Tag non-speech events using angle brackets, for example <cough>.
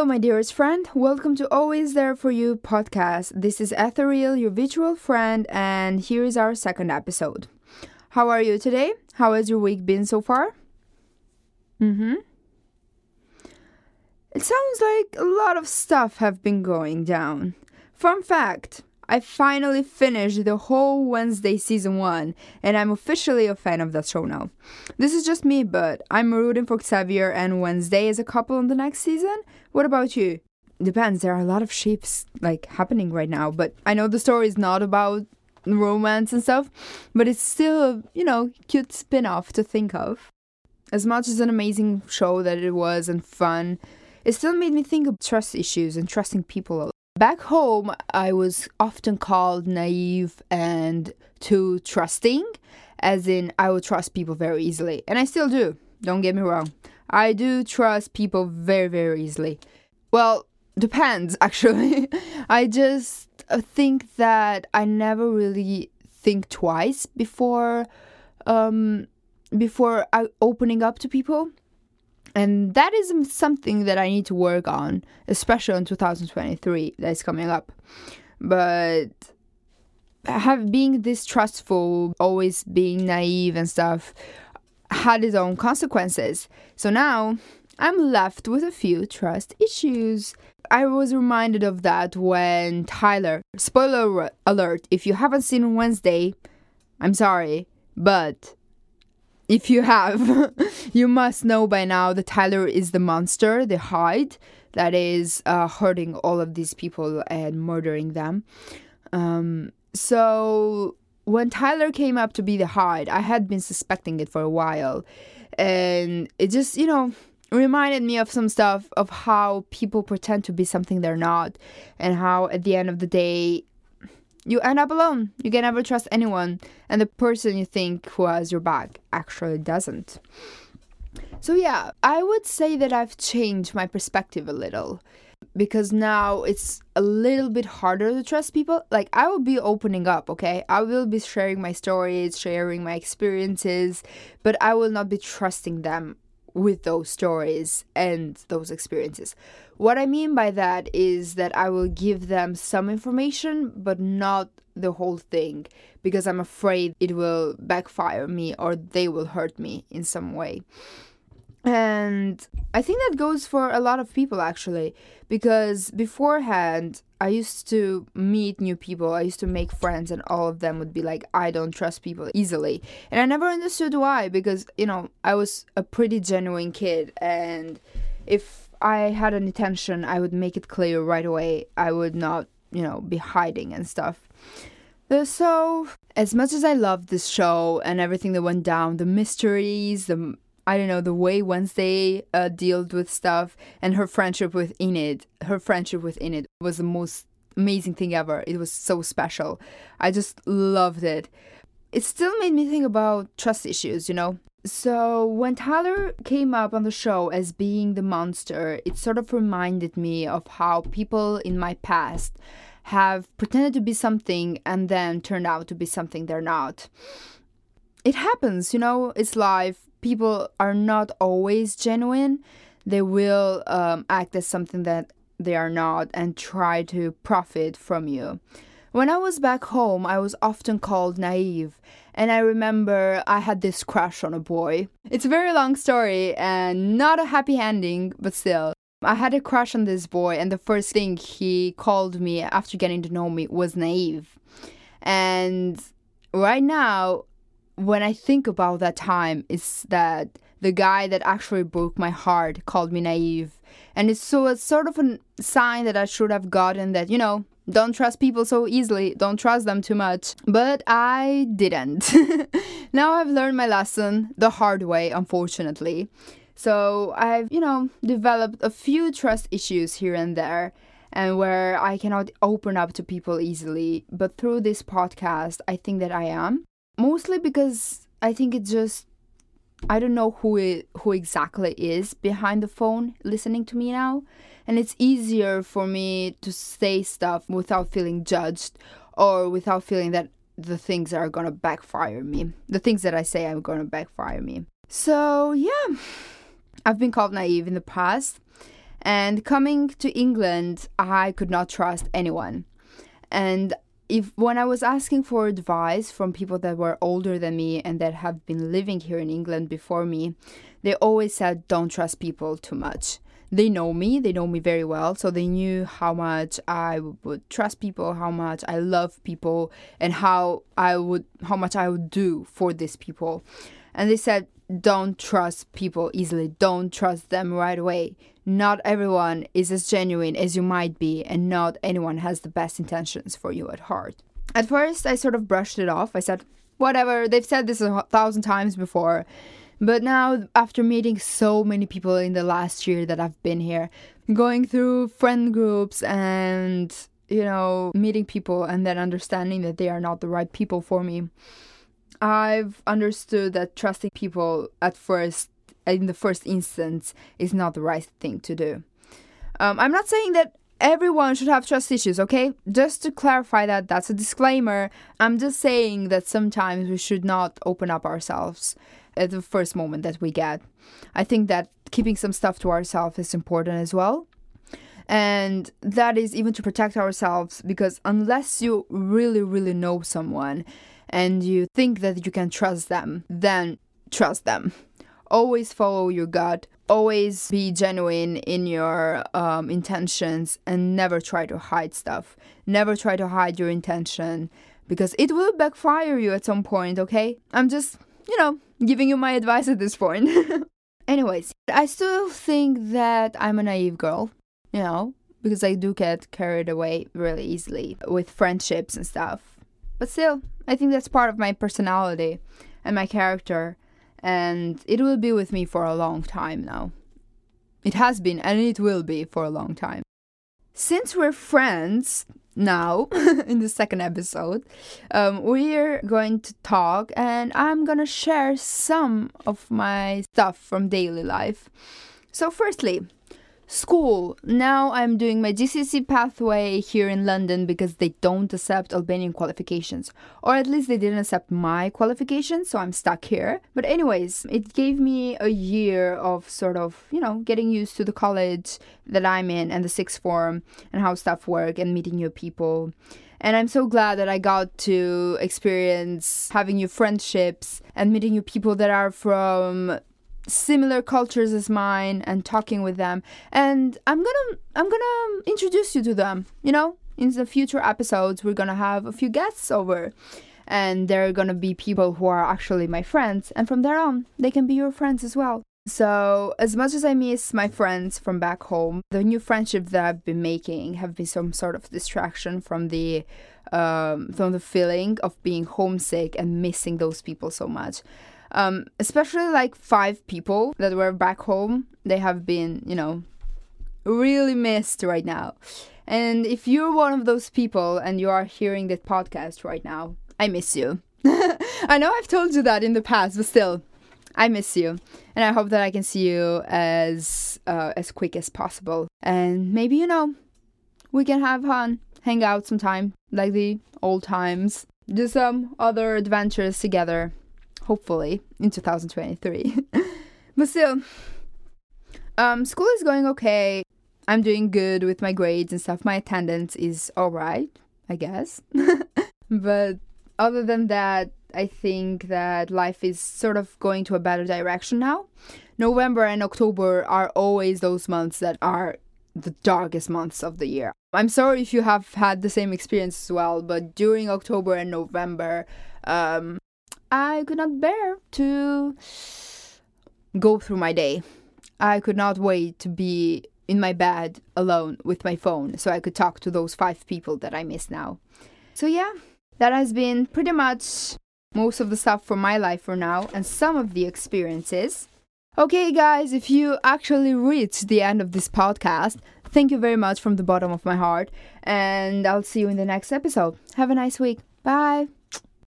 Hello, my dearest friend. Welcome to Always There For You podcast. This is Ethereal, your virtual friend, and here is our second episode. How are you today? How has your week been so far? Mm hmm. It sounds like a lot of stuff have been going down. Fun fact I finally finished the whole Wednesday season 1 and I'm officially a fan of that show now. This is just me, but I'm rooting for Xavier and Wednesday as a couple in the next season. What about you? Depends, there are a lot of ships like happening right now, but I know the story is not about romance and stuff, but it's still, a, you know, cute spin-off to think of. As much as an amazing show that it was and fun, it still made me think of trust issues and trusting people Back home, I was often called naive and too trusting, as in, I would trust people very easily. And I still do, don't get me wrong. I do trust people very, very easily. Well, depends, <laughs> actually. I just uh, think that I never really think twice before um before I, opening up to people and that is something that I need to work on, especially in 2023 that's coming up. But have being distrustful, always being naive and stuff, had its own consequences. So now I'm left with a few trust issues. I was reminded of that when Tyler, spoiler alert, if you haven't seen Wednesday, I'm sorry, but if you have, <laughs> you must know by now that Tyler is the monster, the Hyde, that is uh, hurting all of these people and murdering them. Um, so when Tyler came up to be the Hyde, I had been suspecting it for a while. And it just, you know, reminded me of some stuff of how people pretend to be something they're not, and how at the end of the day, you end up alone. You can never trust anyone, and the person you think who has your back actually doesn't. So, yeah, I would say that I've changed my perspective a little because now it's a little bit harder to trust people. Like, I will be opening up, okay? I will be sharing my stories, sharing my experiences, but I will not be trusting them with those stories and those experiences. What I mean by that is that I will give them some information, but not the whole thing, because I'm afraid it will backfire me or they will hurt me in some way. And I think that goes for a lot of people actually, because beforehand, I used to meet new people, I used to make friends, and all of them would be like, I don't trust people easily. And I never understood why, because, you know, I was a pretty genuine kid, and if I had an intention, I would make it clear right away. I would not, you know, be hiding and stuff. Uh, so, as much as I loved this show and everything that went down, the mysteries, the I don't know the way Wednesday uh, dealt with stuff and her friendship with Enid. Her friendship with Enid was the most amazing thing ever. It was so special. I just loved it. It still made me think about trust issues, you know. So when Tyler came up on the show as being the monster, it sort of reminded me of how people in my past have pretended to be something and then turned out to be something they're not. It happens, you know, it's life people are not always genuine. They will um, act as something that they are not and try to profit from you. When I was back home, I was often called naive, and I remember I had this crush on a boy. It's a very long story and not a happy ending, but still. I had a crush on this boy, and the first thing he called me after getting to know me was naive. And right now, when I think about that time, is that the guy that actually broke my heart called me naive. And it's so it's sort of a sign that I should have gotten that, you know, don't trust people so easily, don't trust them too much. But I didn't. <laughs> now I've learned my lesson the hard way, unfortunately. So I've, you know, developed a few trust issues here and there and where I cannot open up to people easily. But through this podcast, I think that I am mostly because I think it's just I don't know who it, who exactly is behind the phone listening to me now, and it's easier for me to say stuff without feeling judged or without feeling that the things are gonna backfire me. The things that I say are gonna backfire me. So yeah, I've been called naive in the past, And coming to England, I could not trust anyone. And if when I was asking for advice from people that were older than me and that have been living here in England before me, they always said don't trust people too much. They know me, they know me very well, so they knew how much I would trust people, how much I love people, and how I would how much I would do for these people. And they said don't trust people easily. Don't trust them right away. Not everyone is as genuine as you might be, and not anyone has the best intentions for you at heart. At first, I sort of brushed it off. I said, whatever, they've said this a thousand times before. But now, after meeting so many people in the last year that I've been here, going through friend groups and, you know, meeting people and then understanding that they are not the right people for me, I've understood that trusting people at first, in the first instance, is not the right thing to do. Um, I'm not saying that everyone should have trust issues, okay? Just to clarify that, that's a disclaimer. I'm just saying that sometimes we should not open up ourselves at the first moment that we get. I think that keeping some stuff to ourselves is important as well. And that is even to protect ourselves because unless you really, really know someone, and you think that you can trust them, then trust them. Always follow your gut. Always be genuine in your um, intentions and never try to hide stuff. Never try to hide your intention because it will backfire you at some point, okay? I'm just, you know, giving you my advice at this point. <laughs> Anyways, I still think that I'm a naive girl, you know, because I do get carried away really easily with friendships and stuff. But still, I think that's part of my personality and my character, and it will be with me for a long time now. It has been, and it will be for a long time. Since we're friends now, <laughs> in the second episode, um, we're going to talk, and I'm gonna share some of my stuff from daily life. So, firstly, School. Now I'm doing my GCSE pathway here in London because they don't accept Albanian qualifications. Or at least they didn't accept my qualifications, so I'm stuck here. But, anyways, it gave me a year of sort of, you know, getting used to the college that I'm in and the sixth form and how stuff work and meeting new people. And I'm so glad that I got to experience having new friendships and meeting new people that are from similar cultures as mine and talking with them. And i'm gonna i'm gonna introduce you to them you know? In the future episodes we're gonna have a few guests over. And they're gonna be people who are actually my friends. And from there on they can be your friends as well so as much as i miss my friends from back home the new friendships that i've been making have been some sort of distraction from the um, from the feeling of being homesick and missing those people so much um, especially like five people that were back home. They have been, you know, really missed right now. And if you're one of those people and you are hearing this podcast right now, I miss you. <laughs> I know I've told you that in the past, but still, I miss you, and I hope that I can see you as uh, as quick as possible. And maybe you know, we can have fun, hang out sometime, like the old times, do some other adventures together hopefully in 2023. <laughs> but still, um, school is going okay. I'm doing good with my grades and stuff. My attendance is alright, I guess. <laughs> but other than that, I think that life is sort of going to a better direction now. November and October are always those months that are the darkest months of the year. I'm sorry if you have had the same experience as well, but during October and November, um, I could not bear to go through my day. I could not wait to be in my bed alone with my phone so I could talk to those five people that I miss now. So, yeah, that has been pretty much most of the stuff from my life for now and some of the experiences. Okay, guys, if you actually reached the end of this podcast, thank you very much from the bottom of my heart, and I'll see you in the next episode. Have a nice week. Bye.